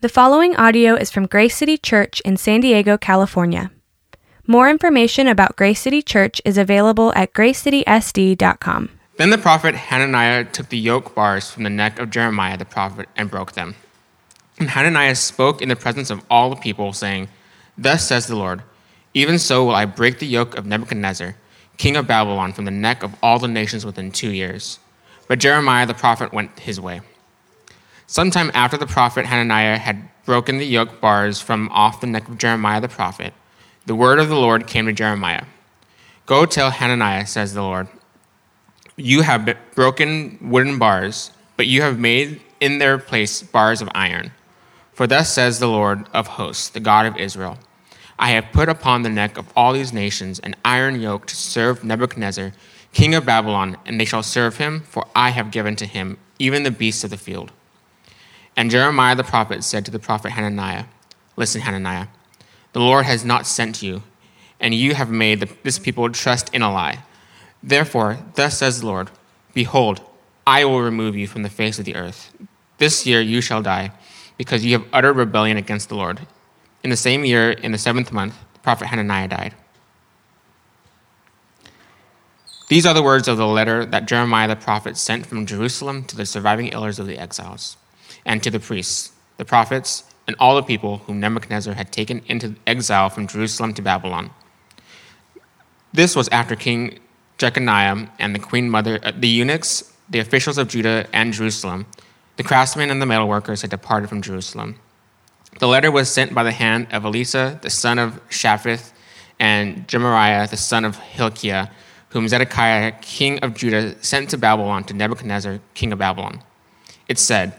The following audio is from Grace City Church in San Diego, California. More information about Grace City Church is available at gracecitysd.com. Then the prophet Hananiah took the yoke bars from the neck of Jeremiah the prophet and broke them. And Hananiah spoke in the presence of all the people, saying, Thus says the Lord, even so will I break the yoke of Nebuchadnezzar, king of Babylon, from the neck of all the nations within two years. But Jeremiah the prophet went his way. Sometime after the prophet Hananiah had broken the yoke bars from off the neck of Jeremiah the prophet, the word of the Lord came to Jeremiah Go tell Hananiah, says the Lord, you have broken wooden bars, but you have made in their place bars of iron. For thus says the Lord of hosts, the God of Israel I have put upon the neck of all these nations an iron yoke to serve Nebuchadnezzar, king of Babylon, and they shall serve him, for I have given to him even the beasts of the field. And Jeremiah the prophet said to the prophet Hananiah, Listen, Hananiah, the Lord has not sent you, and you have made the, this people trust in a lie. Therefore, thus says the Lord Behold, I will remove you from the face of the earth. This year you shall die, because you have uttered rebellion against the Lord. In the same year, in the seventh month, the prophet Hananiah died. These are the words of the letter that Jeremiah the prophet sent from Jerusalem to the surviving elders of the exiles and to the priests, the prophets, and all the people whom Nebuchadnezzar had taken into exile from Jerusalem to Babylon. This was after King Jeconiah and the queen mother, uh, the eunuchs, the officials of Judah and Jerusalem, the craftsmen and the metalworkers had departed from Jerusalem. The letter was sent by the hand of Elasah, the son of Shaphat, and Gemariah, the son of Hilkiah, whom Zedekiah, king of Judah, sent to Babylon to Nebuchadnezzar, king of Babylon. It said,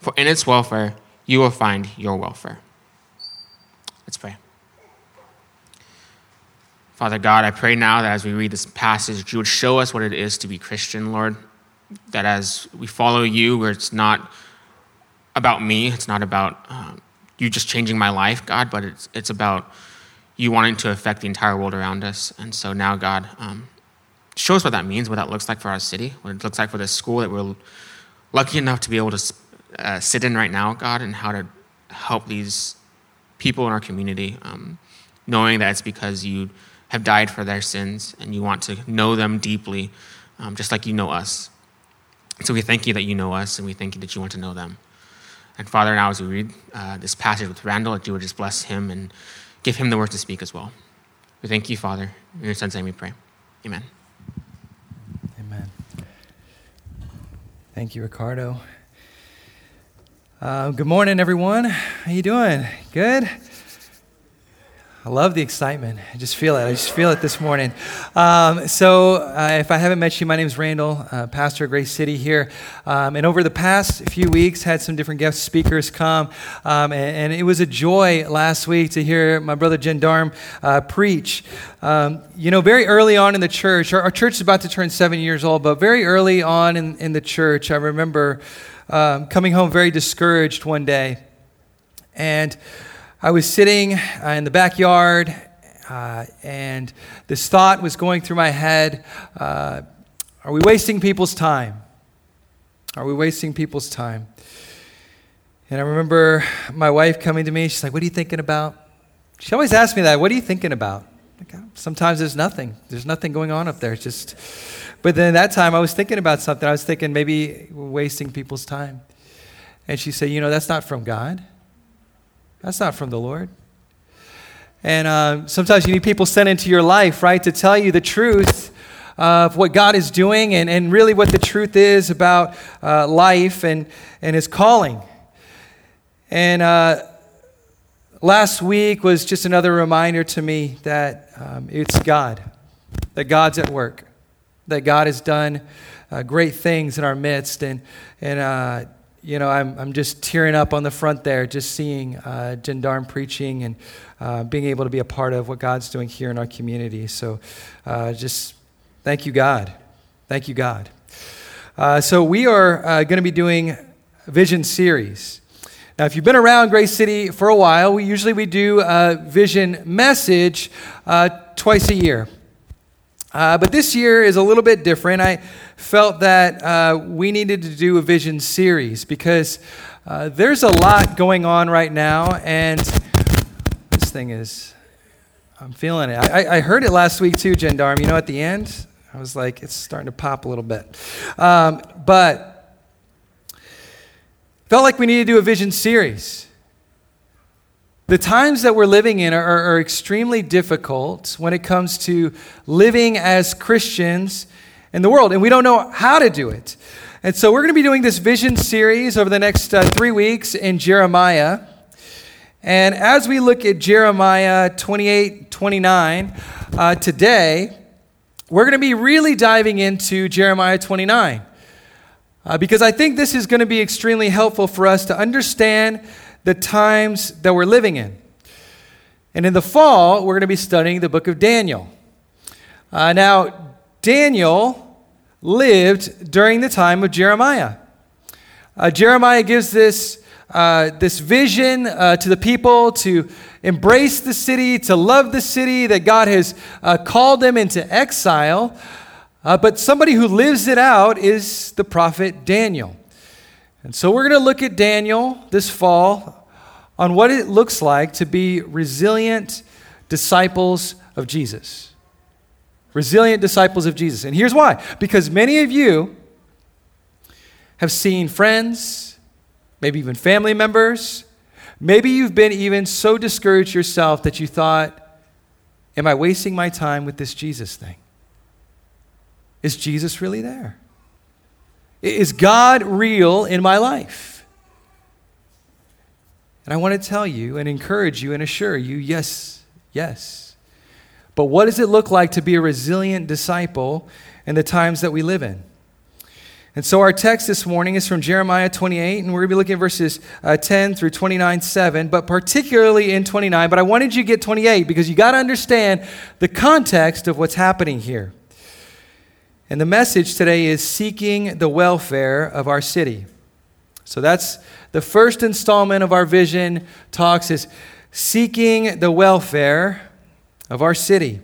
for in its welfare you will find your welfare. Let's pray. Father God, I pray now that as we read this passage, you would show us what it is to be Christian, Lord. That as we follow you, where it's not about me, it's not about um, you just changing my life, God, but it's, it's about you wanting to affect the entire world around us. And so now, God, um, show us what that means, what that looks like for our city, what it looks like for this school that we're lucky enough to be able to uh, sit in right now, God, and how to help these people in our community, um, knowing that it's because you have died for their sins and you want to know them deeply, um, just like you know us. So we thank you that you know us, and we thank you that you want to know them. And Father, now as we read uh, this passage with Randall, that you would just bless him and give him the words to speak as well. We thank you, Father. In your son's name we pray. Amen. Amen. Thank you, Ricardo. Uh, good morning, everyone. How you doing? Good. I love the excitement. I just feel it. I just feel it this morning. Um, so, uh, if I haven't met you, my name is Randall, uh, pastor of Grace City here. Um, and over the past few weeks, had some different guest speakers come, um, and, and, it was a joy last week to hear my brother Gendarme uh, preach. Um, you know, very early on in the church, our, our, church is about to turn seven years old, but very early on in, in the church, I remember um, coming home very discouraged one day. And I was sitting uh, in the backyard, uh, and this thought was going through my head uh, Are we wasting people's time? Are we wasting people's time? And I remember my wife coming to me. She's like, What are you thinking about? She always asks me that. What are you thinking about? Sometimes there's nothing. There's nothing going on up there. It's just but then that time I was thinking about something. I was thinking maybe wasting people's time. And she said, You know, that's not from God. That's not from the Lord. And uh, sometimes you need people sent into your life, right, to tell you the truth of what God is doing and, and really what the truth is about uh, life and, and His calling. And uh, last week was just another reminder to me that um, it's God, that God's at work that God has done uh, great things in our midst. And, and uh, you know, I'm, I'm just tearing up on the front there, just seeing uh, Gendarme preaching and uh, being able to be a part of what God's doing here in our community. So uh, just thank you, God. Thank you, God. Uh, so we are uh, going to be doing Vision series. Now, if you've been around Grace City for a while, we usually we do a Vision message uh, twice a year. Uh, but this year is a little bit different. I felt that uh, we needed to do a vision series because uh, there's a lot going on right now, and this thing is, I'm feeling it. I, I, heard it last week too, Gendarme. You know, at the end, I was like, it's starting to pop a little bit. Um, but felt like we needed to do a vision series. The times that we're living in are, are, extremely difficult when it comes to living as Christians in the world, and we don't know how to do it. And so we're going to be doing this vision series over the next uh, three weeks in Jeremiah. And as we look at Jeremiah 28 29 uh, today, we're going to be really diving into Jeremiah 29. Uh, because I think this is going to be extremely helpful for us to understand the times that we're living in. And in the fall, we're going to be studying the book of Daniel. Uh, now, Daniel lived during the time of Jeremiah. Uh, Jeremiah gives this, uh, this vision uh, to the people to embrace the city, to love the city, that God has uh, called them into exile. Uh, but somebody who lives it out is the prophet Daniel. And so we're going to look at Daniel this fall on what it looks like to be resilient disciples of Jesus. Resilient disciples of Jesus. And here's why because many of you have seen friends, maybe even family members, maybe you've been even so discouraged yourself that you thought, Am I wasting my time with this Jesus thing? Is Jesus really there? Is God real in my life? And I want to tell you and encourage you and assure you yes, yes. But what does it look like to be a resilient disciple in the times that we live in? And so our text this morning is from Jeremiah 28, and we're going to be looking at verses uh, 10 through 29, 7, but particularly in 29. But I wanted you to get 28 because you got to understand the context of what's happening here. And the message today is seeking the welfare of our city. So that's the first installment of our vision talks is seeking the welfare of our city.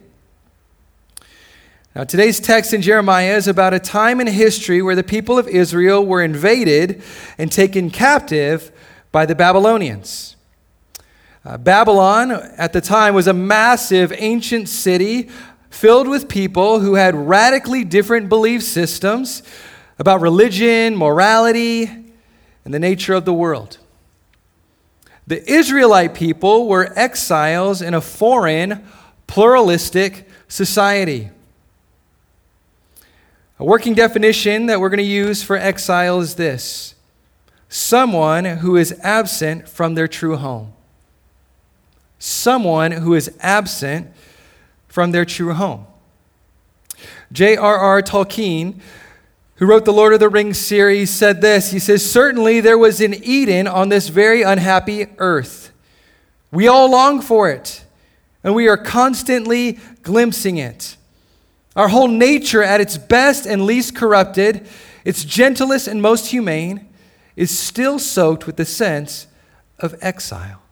Now, today's text in Jeremiah is about a time in history where the people of Israel were invaded and taken captive by the Babylonians. Uh, Babylon at the time was a massive ancient city filled with people who had radically different belief systems about religion, morality, and the nature of the world. The Israelite people were exiles in a foreign, pluralistic society. A working definition that we're going to use for exile is this someone who is absent from their true home. Someone who is absent from their true home. J.R.R. Tolkien, who wrote the Lord of the Rings series, said this. He says, Certainly there was an Eden on this very unhappy earth. We all long for it, and we are constantly glimpsing it. Our whole nature, at its best and least corrupted, its gentlest and most humane, is still soaked with the sense of exile.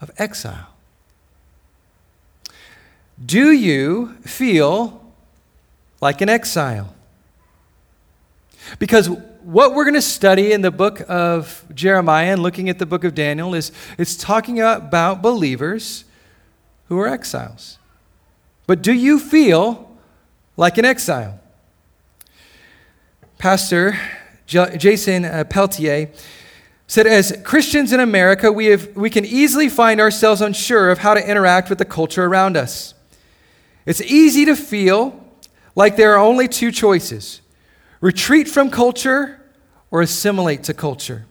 Of exile. Do you feel like an exile? Because what we're going to study in the book of Jeremiah and looking at the book of Daniel is it's talking about believers who are exiles. But do you feel like an exile? Pastor J- Jason uh, Peltier said, As Christians in America, we, have, we can easily find ourselves unsure of how to interact with the culture around us. It's easy to feel like there are only two choices retreat from culture or assimilate to culture.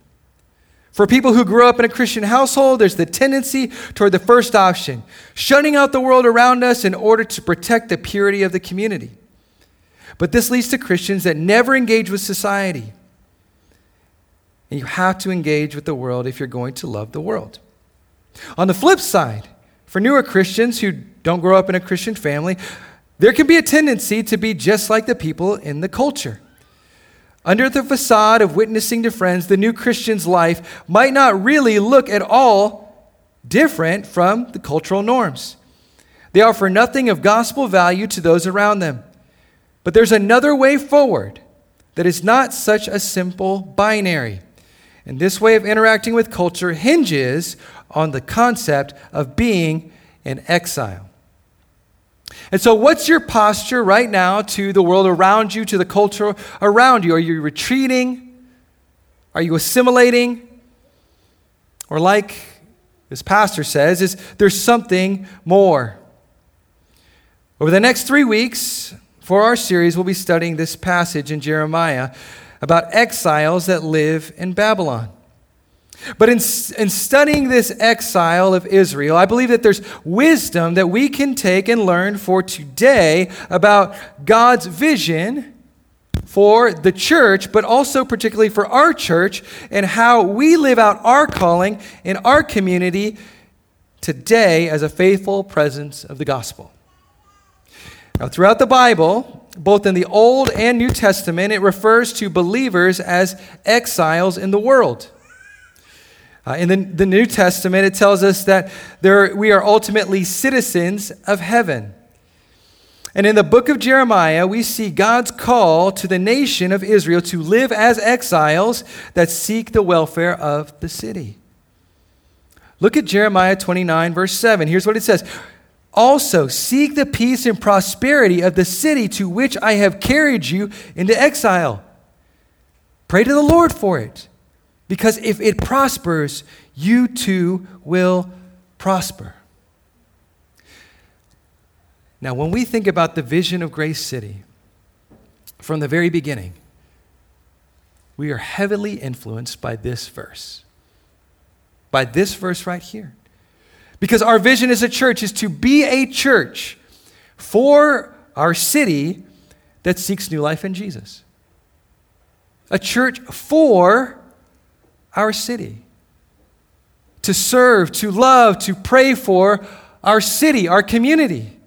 For people who grew up in a Christian household, there's the tendency toward the first option, shutting out the world around us in order to protect the purity of the community. But this leads to Christians that never engage with society. and you have to engage with the world if you're going to love the world. On the flip side, for newer Christians who don't grow up in a Christian family, there can be a tendency to be just like the people in the culture. Under the facade of witnessing to friends, the new Christian's life might not really look at all different from the cultural norms. They offer nothing of gospel value to those around them. But there's another way forward that is not such a simple binary. And this way of interacting with culture hinges on the concept of being in exile. And so, what's your posture right now to the world around you, to the culture around you? Are you retreating? Are you assimilating? Or, like this pastor says, is there's something more? Over the next three weeks, for our series, we'll be studying this passage in Jeremiah about exiles that live in Babylon. But in, in studying this exile of Israel, I believe that there's wisdom that we can take and learn for today about God's vision for the church, but also particularly for our church and how we live out our calling in our community today as a faithful presence of the gospel. Now, throughout the Bible, both in the Old and New Testament, it refers to believers as exiles in the world. Uh, in the, the New Testament, it tells us that there, we are ultimately citizens of heaven. And in the book of Jeremiah, we see God's call to the nation of Israel to live as exiles that seek the welfare of the city. Look at Jeremiah 29, verse 7. Here's what it says Also, seek the peace and prosperity of the city to which I have carried you into exile. Pray to the Lord for it. Because if it prospers, you too will prosper. Now, when we think about the vision of Grace City from the very beginning, we are heavily influenced by this verse. By this verse right here. Because our vision as a church is to be a church for our city that seeks new life in Jesus. A church for our city, to serve, to love, to pray for our city, our community.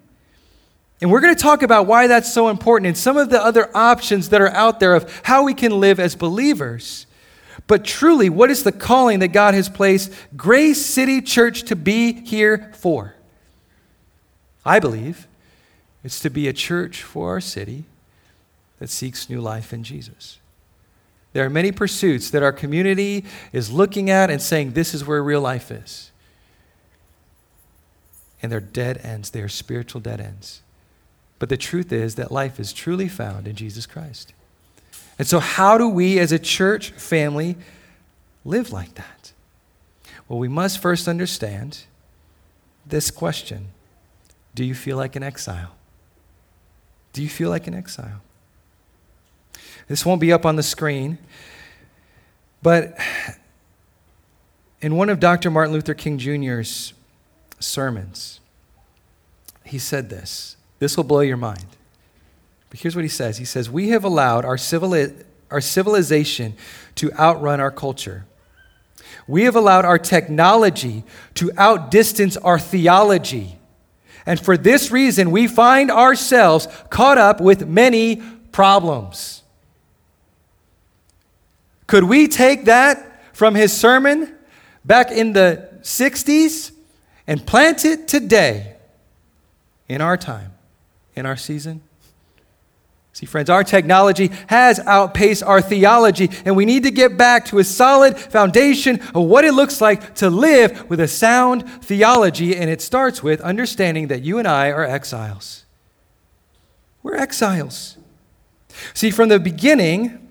And we're going to talk about why that's so important and some of the other options that are out there of how we can live as believers. But truly, what is the calling that God has placed Grace City Church to be here for? I believe it's to be a church for our city that seeks new life in Jesus. There are many pursuits that our community is looking at and saying, this is where real life is. And they're dead ends, they are spiritual dead ends. But the truth is that life is truly found in Jesus Christ. And so, how do we as a church family live like that? Well, we must first understand this question Do you feel like an exile? Do you feel like an exile? This won't be up on the screen. But in one of Dr. Martin Luther King Jr.'s sermons, he said this. This will blow your mind. But here's what he says He says, We have allowed our, civili- our civilization to outrun our culture. We have allowed our technology to outdistance our theology. And for this reason, we find ourselves caught up with many problems. Could we take that from his sermon back in the 60s and plant it today in our time, in our season? See, friends, our technology has outpaced our theology, and we need to get back to a solid foundation of what it looks like to live with a sound theology, and it starts with understanding that you and I are exiles. We're exiles. See, from the beginning,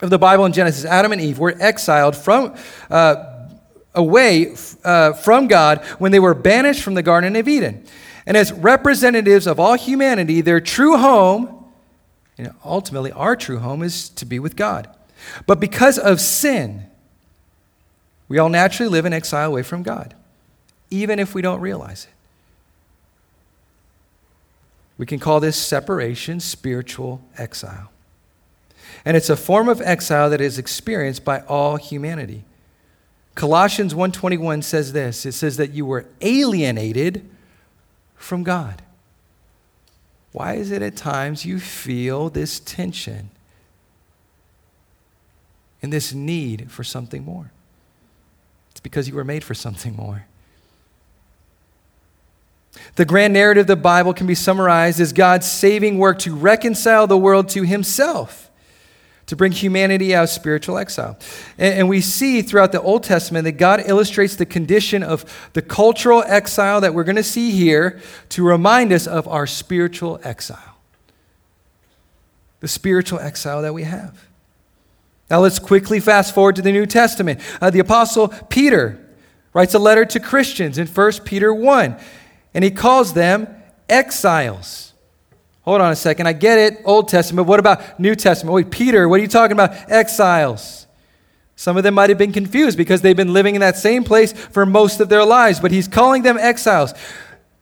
of the Bible in Genesis, Adam and Eve were exiled from, uh, away uh, from God when they were banished from the Garden of Eden. And as representatives of all humanity, their true home, know, ultimately our true home, is to be with God. But because of sin, we all naturally live in exile away from God, even if we don't realize it. We can call this separation spiritual exile. And it's a form of exile that is experienced by all humanity. Colossians 1:21 says this. It says that you were alienated from God. Why is it at times you feel this tension and this need for something more? It's because you were made for something more. The grand narrative of the Bible can be summarized as God's saving work to reconcile the world to himself, to bring humanity out of spiritual exile. And, and, we see throughout the Old Testament that God illustrates the condition of the cultural exile that we're going to see here to remind us of our spiritual exile. The spiritual exile that we have. Now let's quickly fast forward to the New Testament. Uh, the Apostle Peter writes a letter to Christians in 1 Peter 1 and he calls them exiles. Hold on a second. I get it, Old Testament. What about New Testament? Wait, Peter, what are you talking about? Exiles. Some of them might have been confused because they've been living in that same place for most of their lives, but he's calling them exiles.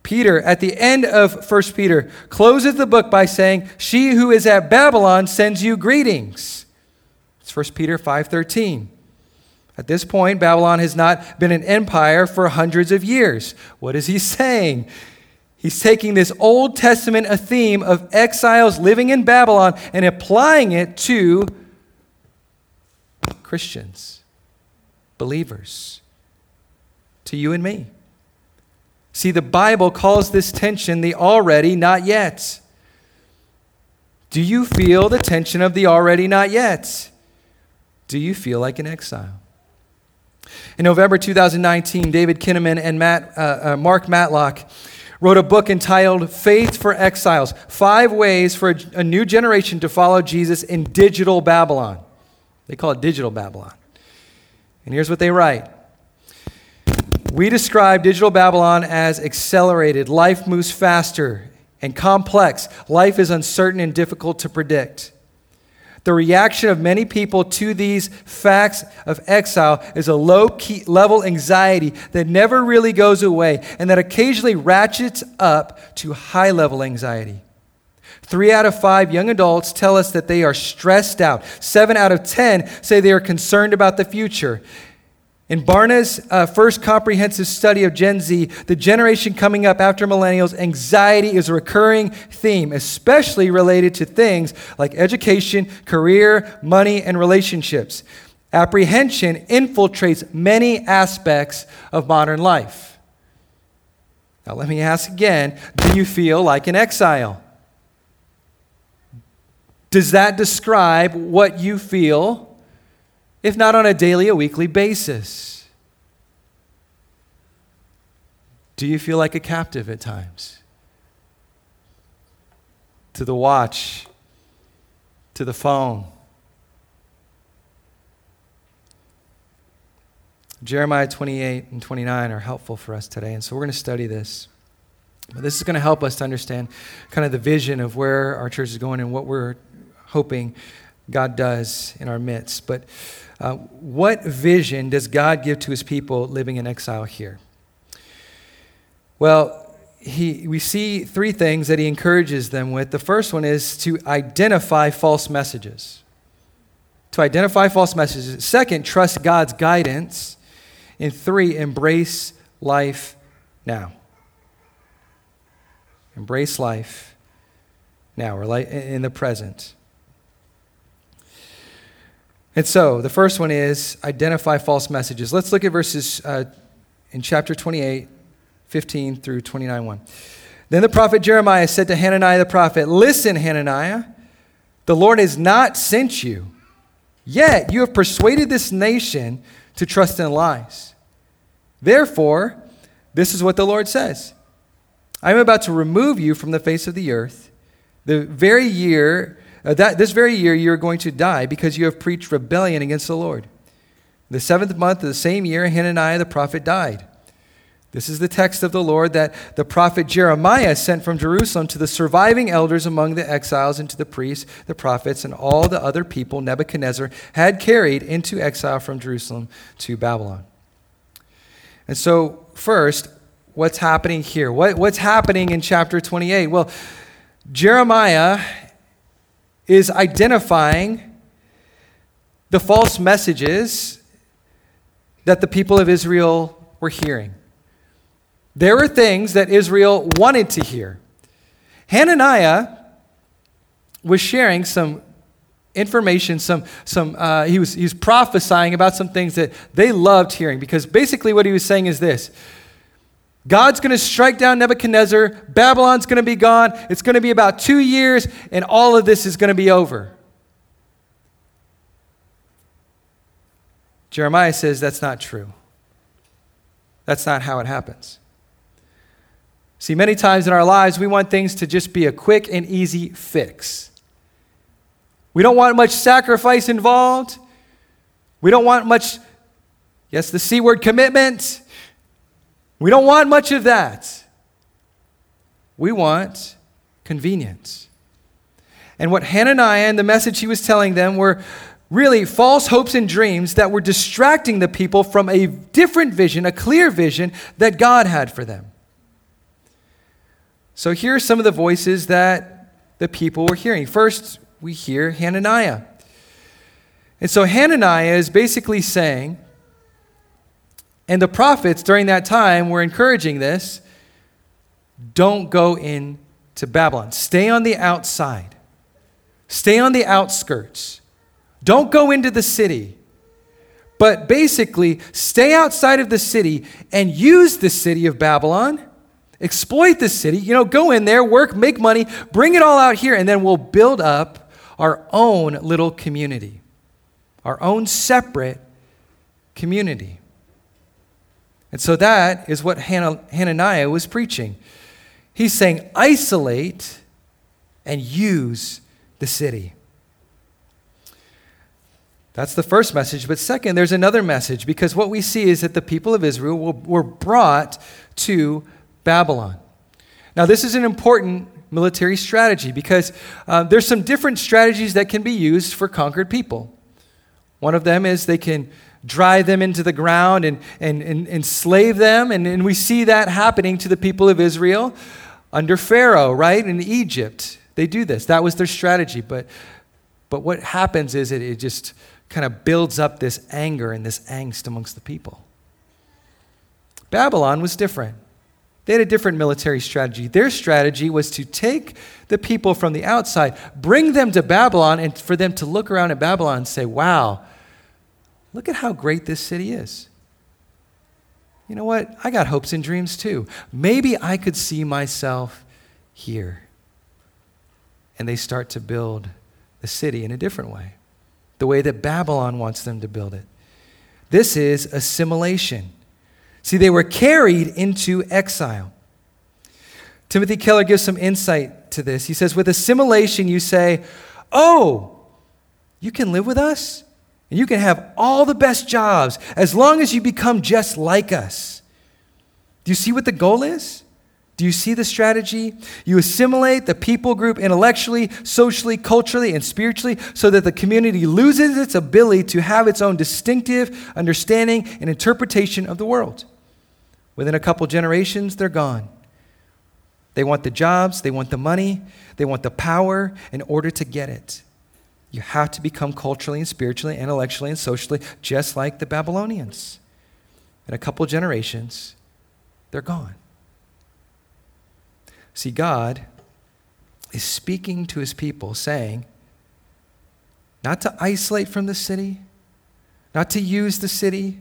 Peter, at the end of 1 Peter, closes the book by saying, She who is at Babylon sends you greetings. It's 1 Peter 5.13. At this point, Babylon has not been an empire for hundreds of years. What is he saying? He's taking this Old Testament a theme of exiles living in Babylon and applying it to Christians, believers, to you and me. See, the Bible calls this tension the already not yet. Do you feel the tension of the already not yet? Do you feel like an exile? In November 2019, David Kinnaman and Matt, uh, uh, Mark Matlock wrote a book entitled Faith for Exiles Five Ways for a, New Generation to Follow Jesus in Digital Babylon. They call it Digital Babylon. And here's what they write We describe digital Babylon as accelerated. Life moves faster and complex. Life is uncertain and difficult to predict. The reaction of many people to these facts of exile is a low key level anxiety that never really goes away and that occasionally ratchets up to high level anxiety. Three out of five young adults tell us that they are stressed out. Seven out of ten say they are concerned about the future. In Barna's uh, first comprehensive study of Gen Z, the generation coming up after millennials, anxiety is a recurring theme, especially related to things like education, career, money, and relationships. Apprehension infiltrates many aspects of modern life. Now, let me ask again do you feel like an exile? Does that describe what you feel if not on a daily, a weekly basis? Do you feel like a captive at times? To the watch, to the phone. Jeremiah 28 and 29 are helpful for us today, and so we're going to study this. But this is going to help us to understand kind of the vision of where our church is going and what we're hoping God does in our midst. But uh, what vision does God give to his people living in exile here? Well, he, we see three things that he encourages them with. The first one is to identify false messages. To identify false messages. Second, trust God's guidance. And three, embrace life now. Embrace life now, or in the present. And so, the first one is identify false messages. Let's look at verses uh, in chapter 28, 15 through 29 1. Then the prophet Jeremiah said to Hananiah the prophet, Listen, Hananiah, the Lord has not sent you, yet you have persuaded this nation to trust in lies. Therefore, this is what the Lord says I am about to remove you from the face of the earth. The very year uh, that, this very year you are going to die because you have preached rebellion against the Lord. The seventh month of the same year, Hananiah the prophet died. This is the text of the Lord that the prophet Jeremiah sent from Jerusalem to the surviving elders among the exiles and to the priests, the prophets, and all the other people Nebuchadnezzar had carried into exile from Jerusalem to Babylon. And so, first, what's happening here? What, what's happening in chapter 28? Well, Jeremiah is identifying the false messages that the people of Israel were hearing. There were things that Israel wanted to hear. Hananiah was sharing some information, some, some uh, he, was, he was prophesying about some things that they loved hearing because basically what he was saying is this God's going to strike down Nebuchadnezzar, Babylon's going to be gone, it's going to be about two years, and all of this is going to be over. Jeremiah says that's not true. That's not how it happens. See, many times in our lives, we want things to just be a quick and easy fix. We don't want much sacrifice involved. We don't want much, yes, the C word commitment. We don't want much of that. We want convenience. And what Hananiah and the message he was telling them were really false hopes and dreams that were distracting the people from a different vision, a clear vision that God had for them. So here are some of the voices that the people were hearing. First, we hear Hananiah. And so Hananiah is basically saying, and the prophets during that time were encouraging this don't go into Babylon. Stay on the outside, stay on the outskirts. Don't go into the city. But basically, stay outside of the city and use the city of Babylon. Exploit the city. You know, go in there, work, make money, bring it all out here, and then we'll build up our own little community, our own separate community. And so that is what Hananiah was preaching. He's saying, isolate and use the city. That's the first message. But second, there's another message because what we see is that the people of Israel were brought to Babylon. Now, this is an important military strategy because uh, there's some different strategies that can be used for conquered people. One of them is they can drive them into the ground and, and, and enslave them. And, and we see that happening to the people of Israel under Pharaoh, right? In Egypt. They do this. That was their strategy. But, but what happens is it, it just kind of builds up this anger and this angst amongst the people. Babylon was different. They had a different military strategy. Their strategy was to take the people from the outside, bring them to Babylon, and for them to look around at Babylon and say, wow, look at how great this city is. You know what? I got hopes and dreams too. Maybe I could see myself here. And they start to build the city in a different way the way that Babylon wants them to build it. This is assimilation. See, they were carried into exile. Timothy Keller gives some insight to this. He says, With assimilation, you say, Oh, you can live with us, and you can have all the best jobs as long as you become just like us. Do you see what the goal is? Do you see the strategy? You assimilate the people group intellectually, socially, culturally, and spiritually so that the community loses its ability to have its own distinctive understanding and interpretation of the world. Within a couple generations, they're gone. They want the jobs, they want the money, they want the power in order to get it. You have to become culturally and spiritually, intellectually and socially just like the Babylonians. In a couple generations, they're gone. See, God is speaking to his people, saying, not to isolate from the city, not to use the city,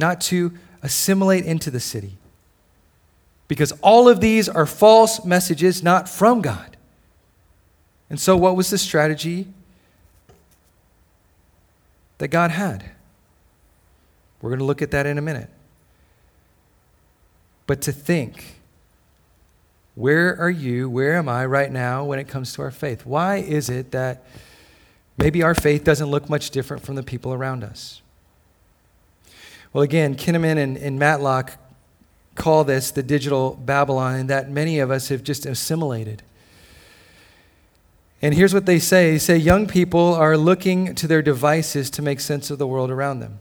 not to assimilate into the city. Because all of these are false messages, not from God. And so, what was the strategy that God had? We're going to look at that in a minute. But to think, where are you? Where am I right now when it comes to our faith? Why is it that maybe our faith doesn't look much different from the people around us? Well, again, Kinnaman and, and Matlock call this the digital Babylon that many of us have just assimilated. And here's what they say they say young people are looking to their devices to make sense of the world around them.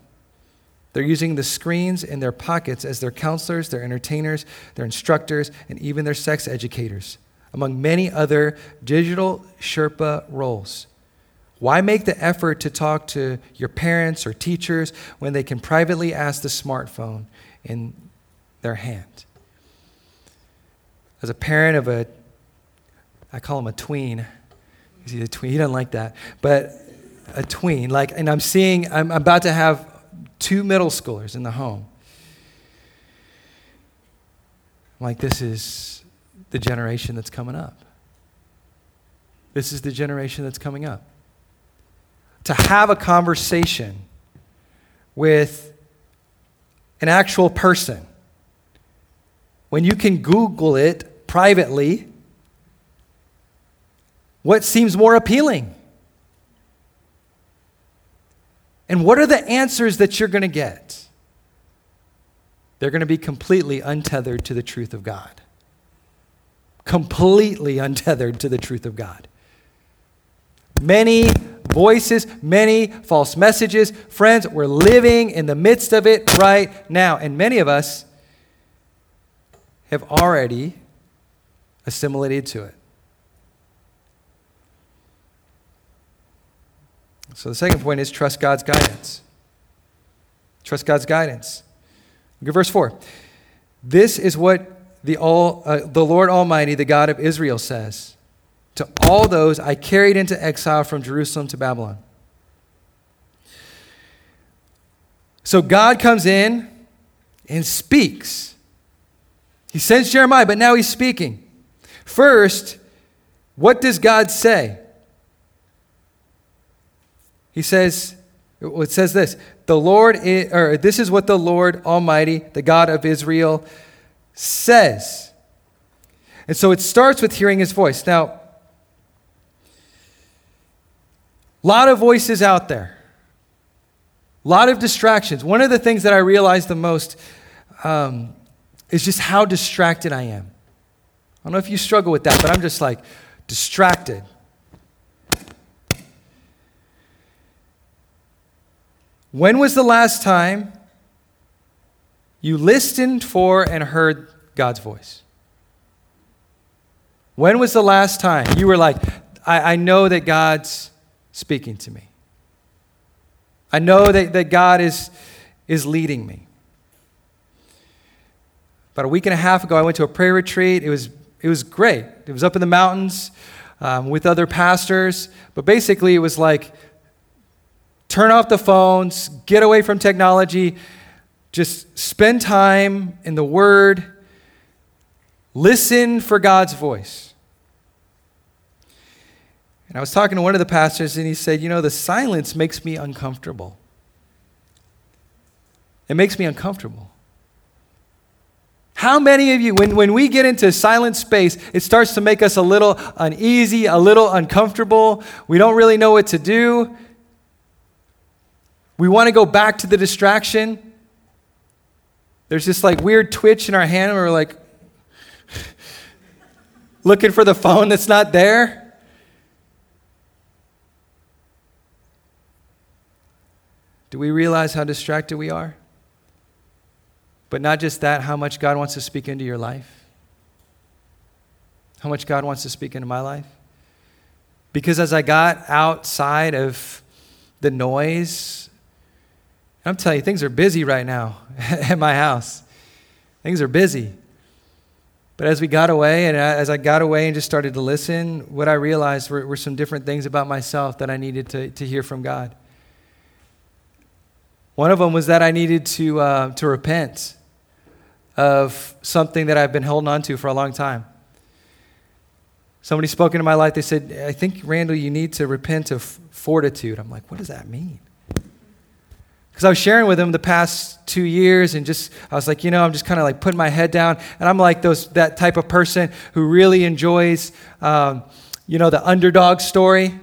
They're using the screens in their pockets as their counselors, their entertainers, their instructors, and even their sex educators, among many other digital Sherpa roles. Why make the effort to talk to your parents or teachers when they can privately ask the smartphone in their hand? As a parent of a, I call him a tween. He's a tween. He doesn't like that, but a tween. Like, and I'm seeing. I'm about to have two middle schoolers in the home. I'm like, this is the generation that's coming up. This is the generation that's coming up. To have a conversation with an actual person when you can Google it privately, what seems more appealing? And what are the answers that you're going to get? They're going to be completely untethered to the truth of God. Completely untethered to the truth of God. Many voices, many false messages. Friends, we're living in the midst of it right now. And many of us have already assimilated to it. So the second point is trust God's guidance. Trust God's guidance. Look at verse 4. This is what the, all, uh, the Lord Almighty, the God of Israel, says to all those I carried into exile from Jerusalem to Babylon. So God comes in and speaks. He sends Jeremiah, but now he's speaking. First, what does God say? He says, it says this the Lord, is, or this is what the Lord Almighty, the God of Israel, says. And so it starts with hearing his voice. Now, a lot of voices out there, a lot of distractions. One of the things that I realize the most um, is just how distracted I am. I don't know if you struggle with that, but I'm just like distracted. When was the last time you listened for and heard God's voice? When was the last time you were like, I, I know that God's speaking to me? I know that, that God is, is leading me. About a week and a half ago, I went to a prayer retreat. It was, it was great. It was up in the mountains um, with other pastors. But basically, it was like turn off the phones, get away from technology, just spend time in the Word, listen for God's voice. And I was talking to one of the pastors, and he said, You know, the silence makes me uncomfortable. It makes me uncomfortable. How many of you, when, when we get into silent space, it starts to make us a little uneasy, a little uncomfortable? We don't really know what to do. We want to go back to the distraction. There's this like weird twitch in our hand where we're like looking for the phone that's not there. Do we realize how distracted we are? But not just that, how much God wants to speak into your life? How much God wants to speak into my life? Because as I got outside of the noise I'm telling you, things are busy right now at my house. Things are busy. But as we got away, and as I got away and just started to listen, what I realized were, were some different things about myself that I needed to, to hear from God. One of them was that I needed to, uh, to repent of something that I've been holding on to for a long time. Somebody spoke into my life, they said, I think, Randall, you need to repent of fortitude. I'm like, what does that mean? Because I was sharing with him the past two years and just, I was like, you know, I'm just kind of like putting my head down. And I'm like those, that type of person who really enjoys, um, you know, the underdog story.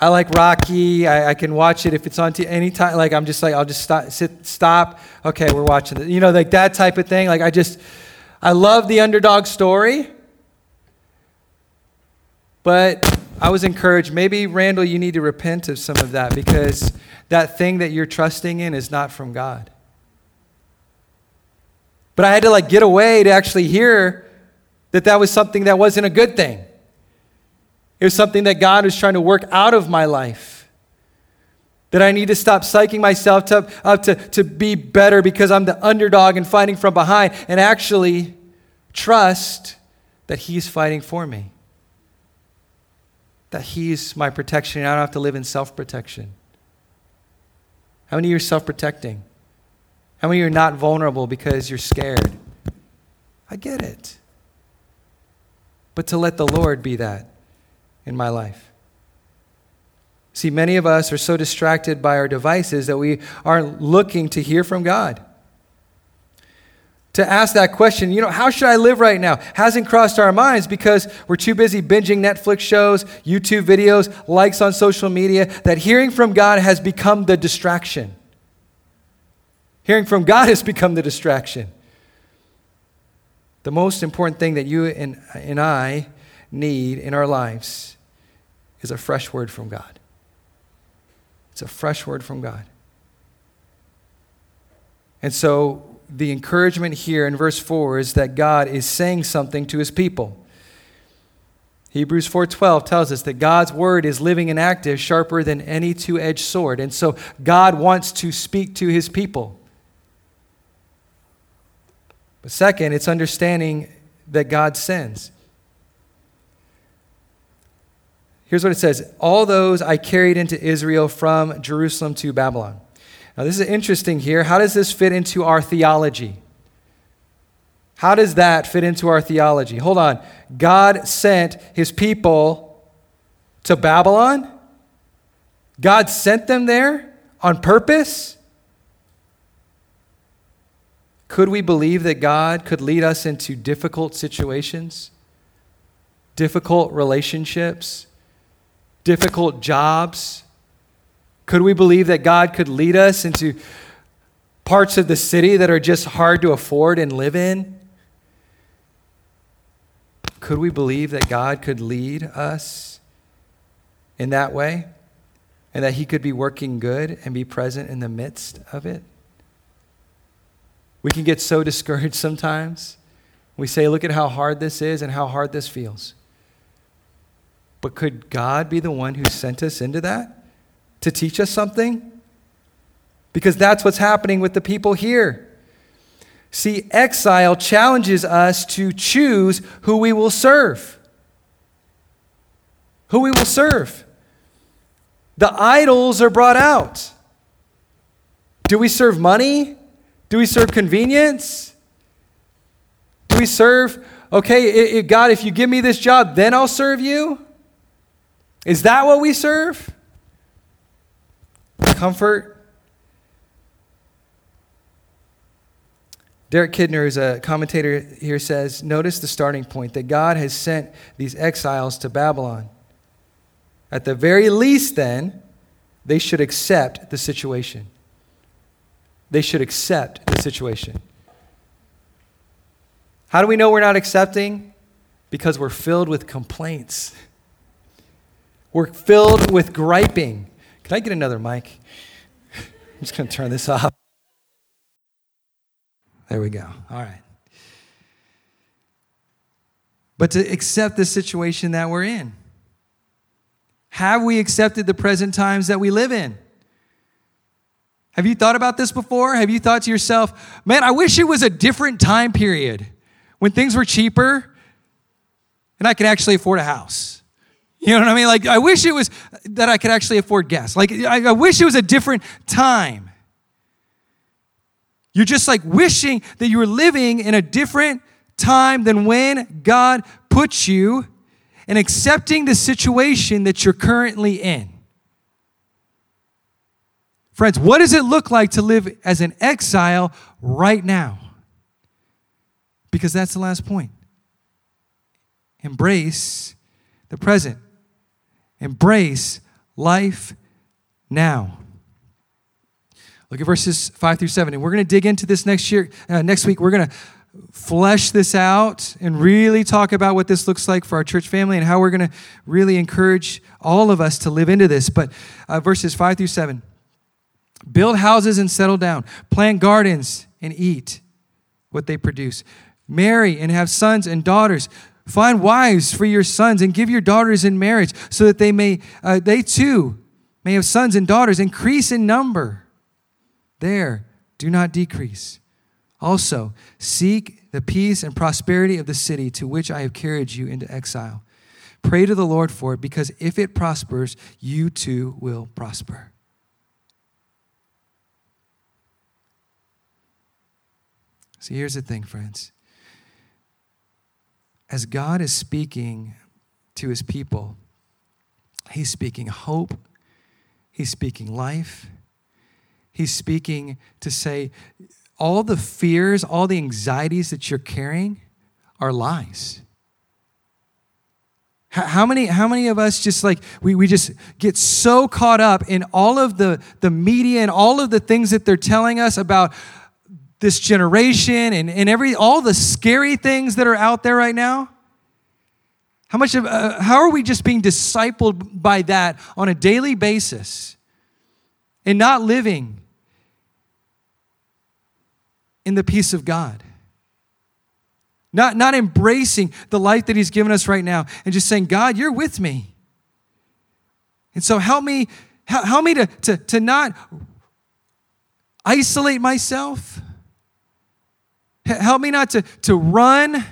I like Rocky. I, I, can watch it if it's on t- any time. Like I'm just like I'll just stop, sit, stop. Okay, we're watching it. You know, like that type of thing. Like I just, I love the underdog story. But I was encouraged. Maybe Randall, you need to repent of some of that because that thing that you're trusting in is not from God. But I had to like get away to actually hear that that was something that wasn't a good thing. It was something that God was trying to work out of my life. That I need to stop psyching myself to, up to, to be better because I'm the underdog and fighting from behind, and actually trust that He's fighting for me. That He's my protection, and I don't have to live in self protection. How many of you are self protecting? How many of you are not vulnerable because you're scared? I get it. But to let the Lord be that in my life. See, many of us are so distracted by our devices that we aren't looking to hear from God. To ask that question, you know, how should I live right now? Hasn't crossed our minds because we're too busy binging Netflix shows, YouTube videos, likes on social media, that hearing from God has become the distraction. Hearing from God has become the distraction. The most important thing that you and, and I need in our lives is a fresh word from God. It's a fresh word from God. And so the encouragement here in verse 4 is that God is saying something to his people. Hebrews 4:12 tells us that God's word is living and active, sharper than any two-edged sword. And so God wants to speak to his people. But second, it's understanding that God sends. Here's what it says All those I carried into Israel from Jerusalem to Babylon. Now, this is interesting here. How does this fit into our theology? How does that fit into our theology? Hold on. God sent his people to Babylon? God sent them there on purpose? Could we believe that God could lead us into difficult situations, difficult relationships, difficult jobs? Could we believe that God could lead us into parts of the city that are just hard to afford and live in? Could we believe that God could lead us in that way and that He could be working good and be present in the midst of it? We can get so discouraged sometimes. We say, look at how hard this is and how hard this feels. But could God be the one who sent us into that to teach us something? Because that's what's happening with the people here. See, exile challenges us to choose who we will serve. Who we will serve. The idols are brought out. Do we serve money? Do we serve convenience? Do we serve, okay, it, it, God, if you give me this job, then I'll serve you? Is that what we serve? Comfort? Derek Kidner, who's a commentator here, says Notice the starting point that God has sent these exiles to Babylon. At the very least, then, they should accept the situation they should accept the situation. How do we know we're not accepting? Because we're filled with complaints. We're filled with griping. Can I get another mic? I'm just going to turn this off. There we go. All right. But to accept the situation that we're in. Have we accepted the present times that we live in? Have you thought about this before? Have you thought to yourself, man, I wish it was a different time period when things were cheaper and I could actually afford a house? You know what I mean? Like, I wish it was that I could actually afford gas. Like, I, I wish it was a different time. You're just like wishing that you were living in a different time than when God puts you and accepting the situation that you're currently in. Friends, what does it look like to live as an exile right now? Because that's the last point. Embrace the present, embrace life now. Look at verses 5 through 7. And we're going to dig into this next year, uh, next week. We're going to flesh this out and really talk about what this looks like for our church family and how we're going to really encourage all of us to live into this. But uh, verses 5 through 7. Build houses and settle down. Plant gardens and eat what they produce. Marry and have sons and daughters. Find wives for your sons and give your daughters in marriage so that they may, uh, they too may have sons and daughters. Increase in number. There, do not decrease. Also, seek the peace and prosperity of the city to which I have carried you into exile. Pray to the Lord for it, because if it prospers, you too will prosper. See, here's the thing, friends as God is speaking to his people, he's speaking hope, he's speaking life, he's speaking to say, all the fears, all the anxieties that you're carrying are lies. How many, how many of us just like, we, we just get so caught up in all of the, the media and all of the things that they're telling us about this generation and, and every all the scary things that are out there right now? How much of uh, how are we just being discipled by that on a daily basis and not living in the peace of God? Not, not embracing the life that He's given us right now and just saying, God, you're with me. And so help me, help me to, to, to not isolate myself Help me not to, to run,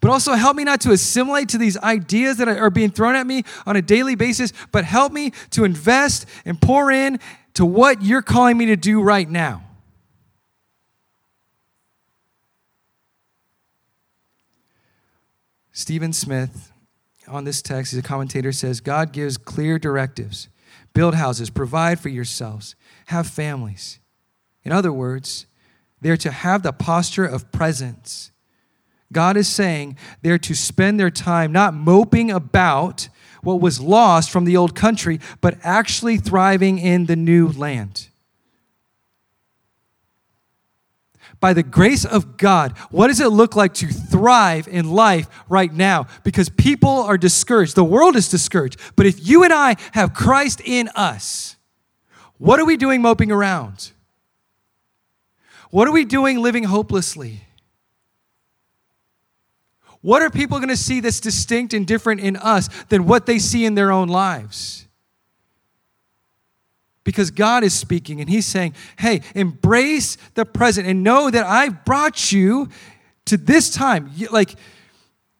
but also help me not to assimilate to these ideas that are being thrown at me on a daily basis, but help me to invest and pour in to what you're calling me to do right now. Stephen Smith, on this text, he's a commentator, says God gives clear directives build houses, provide for yourselves, have families. In other words, they're to have the posture of presence. God is saying they're to spend their time not moping about what was lost from the old country, but actually thriving in the new land. By the grace of God, what does it look like to thrive in life right now? Because people are discouraged. The world is discouraged. But if you and I have Christ in us, what are we doing moping around? What are we doing living hopelessly? What are people going to see that's distinct and different in us than what they see in their own lives? Because God is speaking and He's saying, hey, embrace the present and know that I've brought you to this time. Like,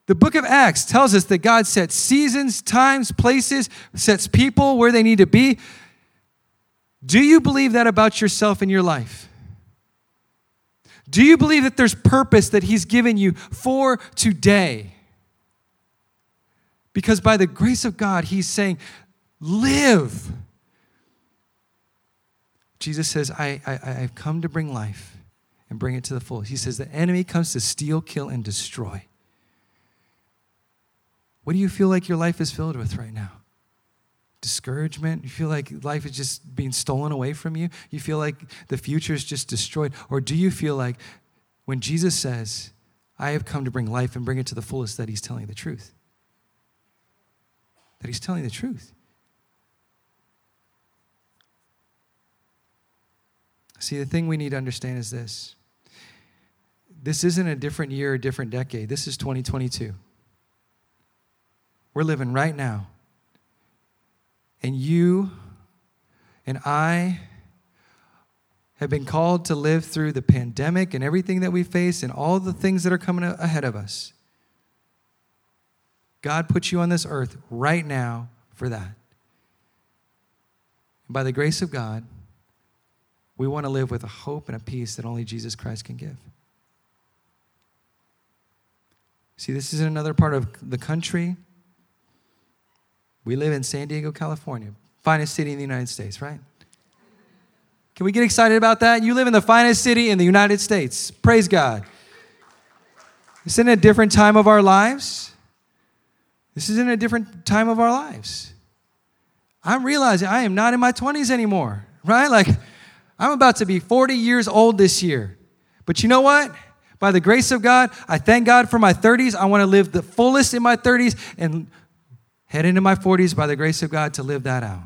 the book of Acts tells us that God sets seasons, times, places, sets people where they need to be. Do you believe that about yourself in your life? Do you believe that there's purpose that He's given you for today? Because by the grace of God, He's saying, live. Jesus says, I, I, I've come to bring life and bring it to the full. He says, the enemy comes to steal, kill, and destroy. What do you feel like your life is filled with right now? Discouragement? You feel like life is just being stolen away from you? You feel like the future is just destroyed? Or do you feel like when Jesus says, I have come to bring life and bring it to the fullest, that he's telling the truth? That he's telling the truth. See, the thing we need to understand is this this isn't a different year, a different decade. This is 2022. We're living right now and you and I have been called to live through the pandemic and everything that we face and all the things that are coming ahead of us. God put you on this earth right now for that. And by the grace of God, we want to live with a hope and a peace that only Jesus Christ can give. See, this is another part of the country we live in San Diego, California, finest city in the United States, right? Can we get excited about that? You live in the finest city in the United States. Praise God. This isn't a different time of our lives. This isn't a different time of our lives. I'm realizing I am not in my 20s anymore, right? Like, I'm about to be 40 years old this year. But you know what? By the grace of God, I thank God for my 30s. I want to live the fullest in my 30s and head into my 40s by the grace of God to live that out.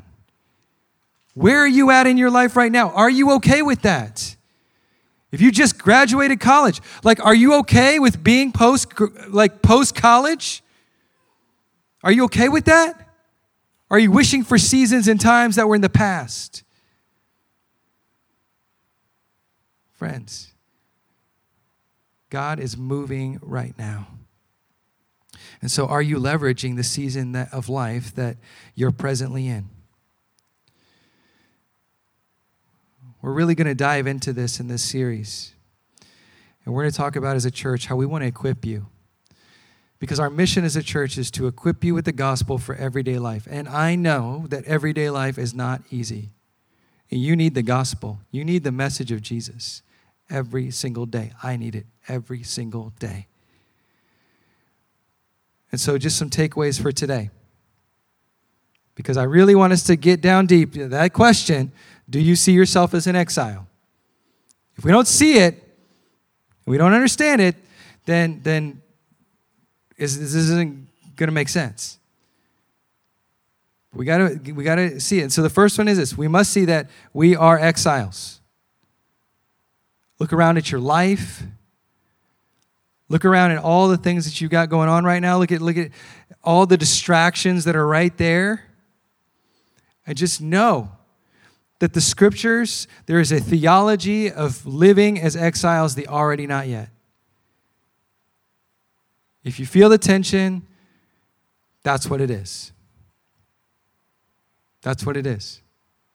Where are you at in your life right now? Are you okay with that? If you just graduated college, like, are you okay with being post, like, post college? Are you okay with that? Are you wishing for seasons and times that were in the past? Friends, God is moving right now. And so, are you leveraging the season that, of life that you're presently in? We're really going to dive into this in this series. And we're going to talk about as a church how we want to equip you. Because our mission as a church is to equip you with the gospel for everyday life. And I know that everyday life is not easy. And you need the gospel, you need the message of Jesus every single day. I need it every single day. And so, just some takeaways for today. Because I really want us to get down deep. That question do you see yourself as an exile? If we don't see it, we don't understand it, then, then this isn't going to make sense. We got to we got to see it. So the first one is this: we must see that we are exiles. Look around at your life. Look around at all the things that you've got going on right now. Look at look at all the distractions that are right there. And just know that the scriptures, there is a theology of living as exiles, the already not yet. If you feel the tension, that's what it is. That's what it is.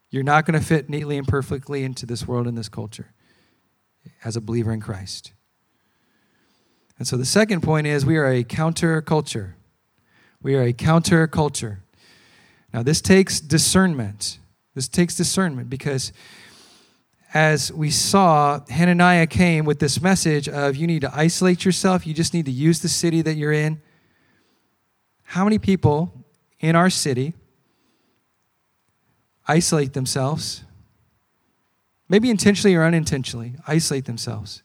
You're not going to fit neatly and perfectly into this world and this culture as a believer in Christ. And so the second point is we are a counter culture. We are a counter culture. Now, this takes discernment. This takes discernment because as we saw, Hananiah came with this message of you need to isolate yourself, you just need to use the city that you're in. How many people in our city isolate themselves? Maybe intentionally or unintentionally, isolate themselves.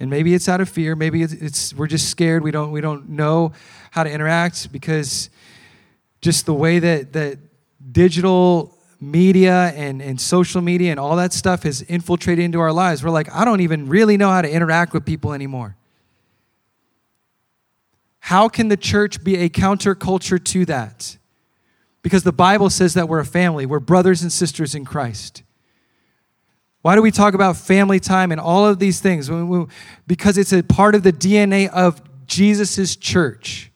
And maybe it's out of fear, maybe it's, it's we're just scared, we don't we don't know how to interact because just the way that, that digital media and, and social media and all that stuff has infiltrated into our lives, we're like, I don't even really know how to interact with people anymore. How can the church be a counterculture to that? Because the Bible says that we're a family, we're brothers and sisters in Christ. Why do we talk about family time and all of these things? Because it's a part of the DNA of Jesus' church.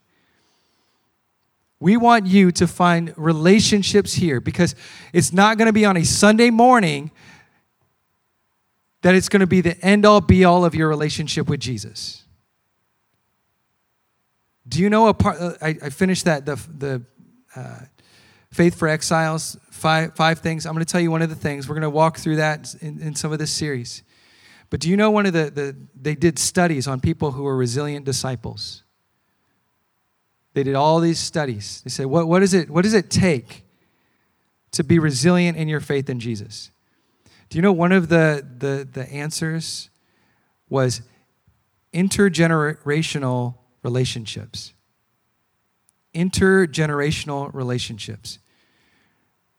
We want you to find relationships here because it's not going to be on a Sunday morning that it's going to be the end all be all of your relationship with Jesus. Do you know a part? Uh, I, I finished that the the uh, faith for exiles five five things. I'm going to tell you one of the things. We're going to walk through that in, in some of this series. But do you know one of the, the they did studies on people who were resilient disciples. They did all these studies. They said, what, what, is it, what does it take to be resilient in your faith in Jesus? Do you know one of the, the, the answers was intergenerational relationships? Intergenerational relationships.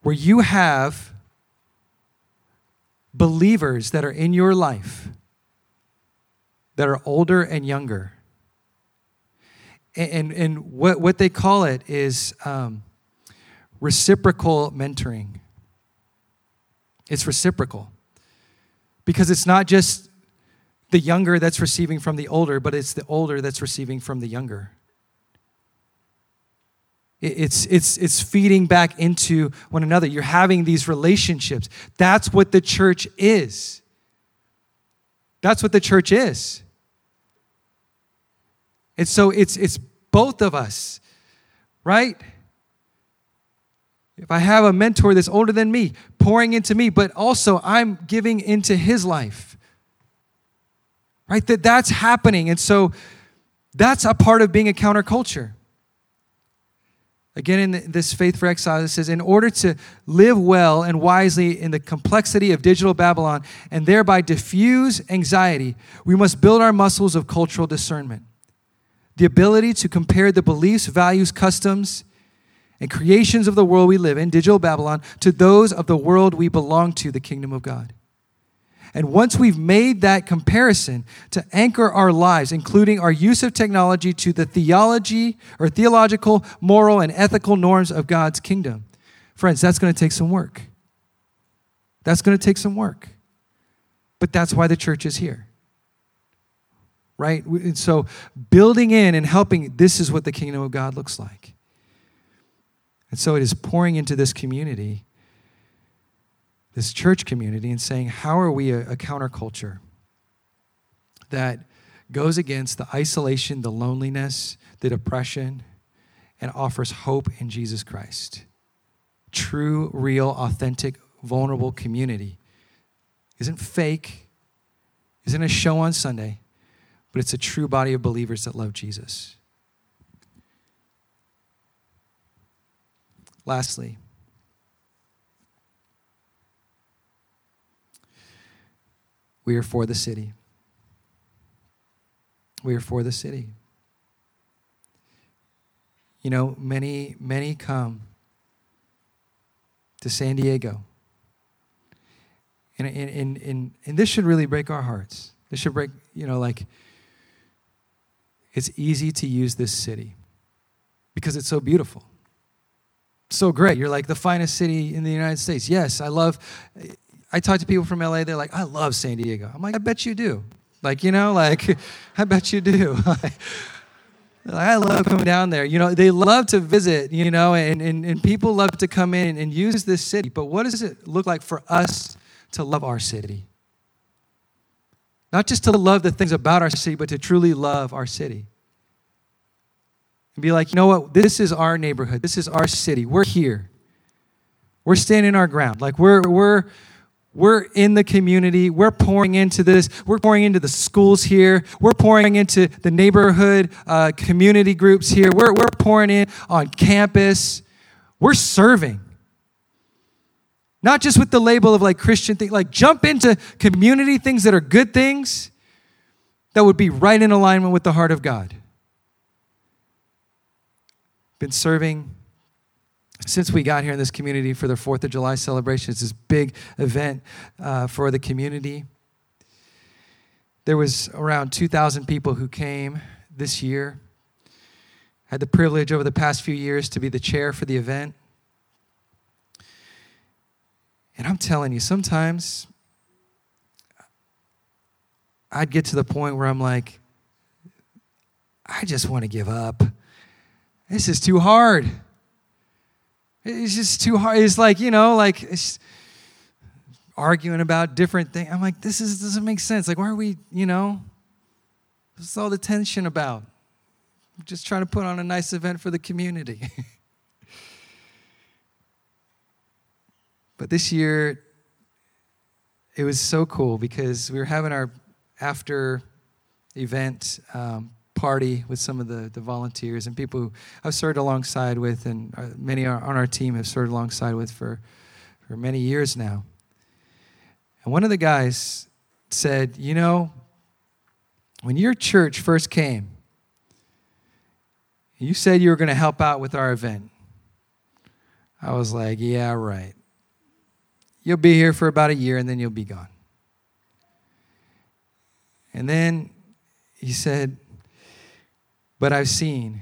Where you have believers that are in your life that are older and younger and, and what, what they call it is um, reciprocal mentoring. It's reciprocal because it's not just the younger that's receiving from the older, but it's the older that's receiving from the younger. It's, it's, it's feeding back into one another. You're having these relationships. That's what the church is. That's what the church is. And so it's, it's both of us, right? If I have a mentor that's older than me, pouring into me, but also I'm giving into his life, right? That that's happening. And so that's a part of being a counterculture. Again, in this Faith for Exile, it says, in order to live well and wisely in the complexity of digital Babylon and thereby diffuse anxiety, we must build our muscles of cultural discernment the ability to compare the beliefs, values, customs, and creations of the world we live in, digital Babylon, to those of the world we belong to, the kingdom of God. And once we've made that comparison to anchor our lives, including our use of technology to the theology or theological, moral, and ethical norms of God's kingdom, friends, that's going to take some work. That's going to take some work. But that's why the church is here. Right? And so, building in and helping, this is what the kingdom of God looks like. And so, it is pouring into this community this church community and saying, how are we a, a counterculture that goes against the isolation, the loneliness, the depression, and offers hope in Jesus Christ? True, real, authentic, vulnerable community. Isn't fake, isn't a show on Sunday, but it's a true body of believers that love Jesus. Lastly, We are for the city. We are for the city. You know, many, many come to San Diego. And, and, and, and, and this should really break our hearts. This should break, you know, like, it's easy to use this city because it's so beautiful. So great. You're like the finest city in the United States. Yes, I love I talk to people from LA, they're like, I love San Diego. I'm like, I bet you do. Like, you know, like, I bet you do. I love coming down there. You know, they love to visit, you know, and, and, and people love to come in and use this city. But what does it look like for us to love our city? Not just to love the things about our city, but to truly love our city. And be like, you know what? This is our neighborhood. This is our city. We're here. We're standing our ground. Like, we're, we're, we're in the community. We're pouring into this. We're pouring into the schools here. We're pouring into the neighborhood uh, community groups here. We're, we're pouring in on campus. We're serving. Not just with the label of like Christian things, like jump into community things that are good things that would be right in alignment with the heart of God. Been serving since we got here in this community for the Fourth of July celebration. It's this big event uh, for the community. There was around 2,000 people who came this year. I Had the privilege over the past few years to be the chair for the event. And I'm telling you, sometimes I'd get to the point where I'm like, I just want to give up. This is too hard. It's just too hard. It's like, you know, like it's arguing about different things. I'm like, this is, doesn't make sense. Like, why are we, you know, what's all the tension about? I'm just trying to put on a nice event for the community. but this year, it was so cool because we were having our after event um, party with some of the, the volunteers and people who I've served alongside with, and uh, many on our team have served alongside with for, for many years now. And one of the guys said, You know, when your church first came, you said you were going to help out with our event. I was like, Yeah, right. You'll be here for about a year and then you'll be gone. And then he said, but I've seen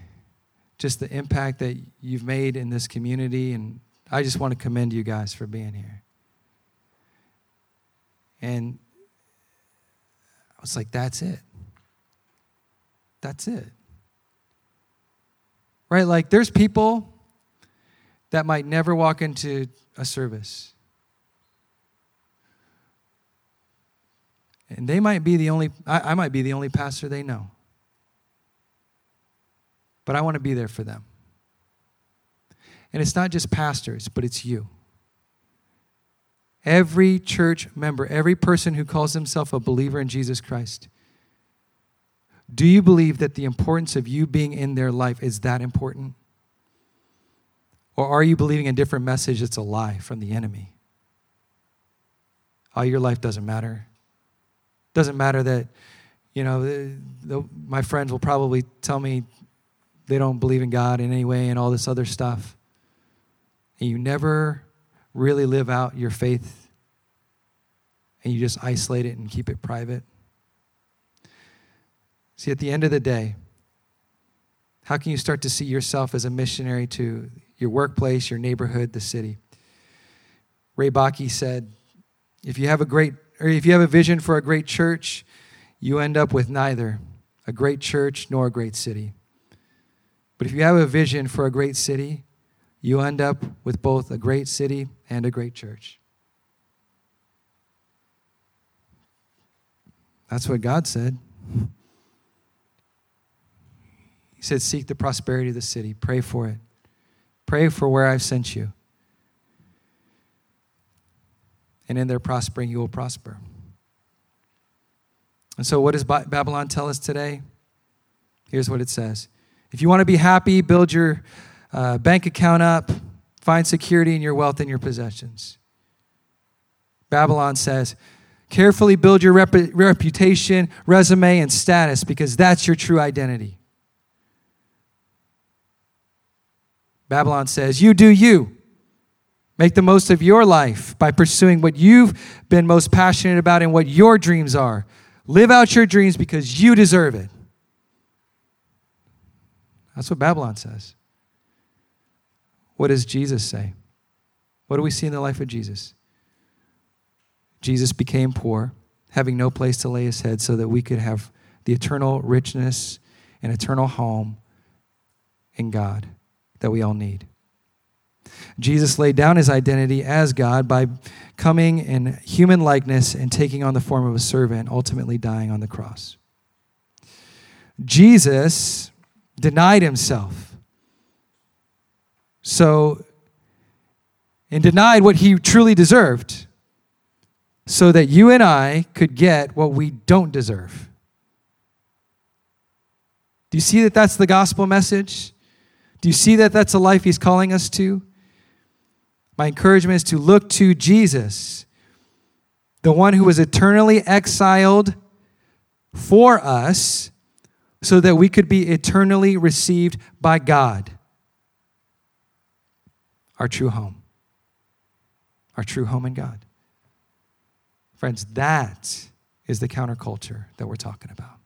just the impact that you've made in this community, and I just want to commend you guys for being here. And I was like, that's it. That's it. Right? Like, there's people that might never walk into a service. And they might be the only, I, I might be the only pastor they know but I want to be there for them. And it's not just pastors, but it's you. Every church member, every person who calls himself a believer in Jesus Christ, do you believe that the importance of you being in their life is that important? Or are you believing a different message that's a lie from the enemy? Oh, your life doesn't matter. Doesn't matter that, you know, the, the, my friends will probably tell me they don't believe in God in any way and all this other stuff. And you never really live out your faith and you just isolate it and keep it private? See, at the end of the day, how can you start to see yourself as a missionary to your workplace, your neighborhood, the city? Ray Bakke said, if you have a great or if you have a vision for a great church, you end up with neither a great church nor a great city. But if you have a vision for a great city, you end up with both a great city and a great church. That's what God said. He said, Seek the prosperity of the city, pray for it, pray for where I've sent you. And in their prospering, you will prosper. And so, what does Babylon tell us today? Here's what it says If you want to be happy, build your uh, bank account up, find security in your wealth and your possessions. Babylon says, Carefully build your rep- reputation, resume, and status because that's your true identity. Babylon says, You do you. Make the most of your life by pursuing what you've been most passionate about and what your dreams are. Live out your dreams because you deserve it. That's what Babylon says. What does Jesus say? What do we see in the life of Jesus? Jesus became poor, having no place to lay his head, so that we could have the eternal richness and eternal home in God that we all need. Jesus laid down his identity as God by coming in human likeness and taking on the form of a servant, ultimately dying on the cross. Jesus denied himself. So, and denied what he truly deserved so that you and I could get what we don't deserve. Do you see that that's the gospel message? Do you see that that's a life he's calling us to? My encouragement is to look to Jesus, the one who was eternally exiled for us so that we could be eternally received by God. Our true home. Our true home in God. Friends, that is the counterculture that we're talking about.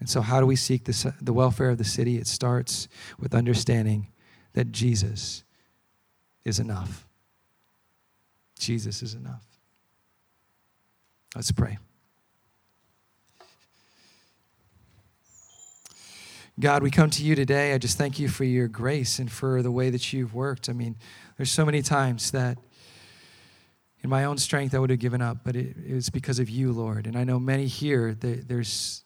And so, how do we seek the, the welfare of the city? It starts with understanding that Jesus is enough. Jesus is enough. Let's pray. God, we come to you today. I just thank you for your grace and for the way that you've worked. I mean, there's so many times that in my own strength, I would have given up, but it, it was because of you, Lord. And I know many here, there's,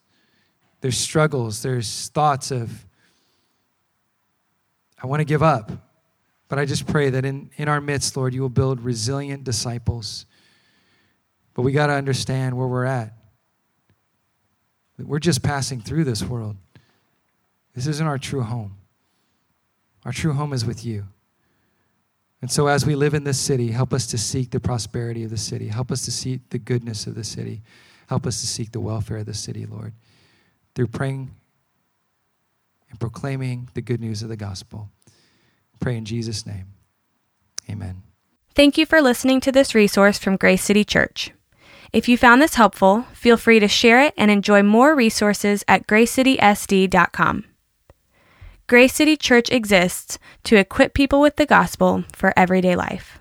there's struggles, there's thoughts of, I want to give up. But I just pray that in, in our midst, Lord, you will build resilient disciples. But we got to understand where we're at. We're just passing through this world. This isn't our true home. Our true home is with you. And so, as we live in this city, help us to seek the prosperity of the city. Help us to seek the goodness of the city. Help us to seek the welfare of the city, Lord, through praying and proclaiming the good news of the gospel. Pray in Jesus' name. Amen. Thank you for listening to this resource from Grace City Church. If you found this helpful, feel free to share it and enjoy more resources at gracecitysd.com. Grace City Church exists to equip people with the gospel for everyday life.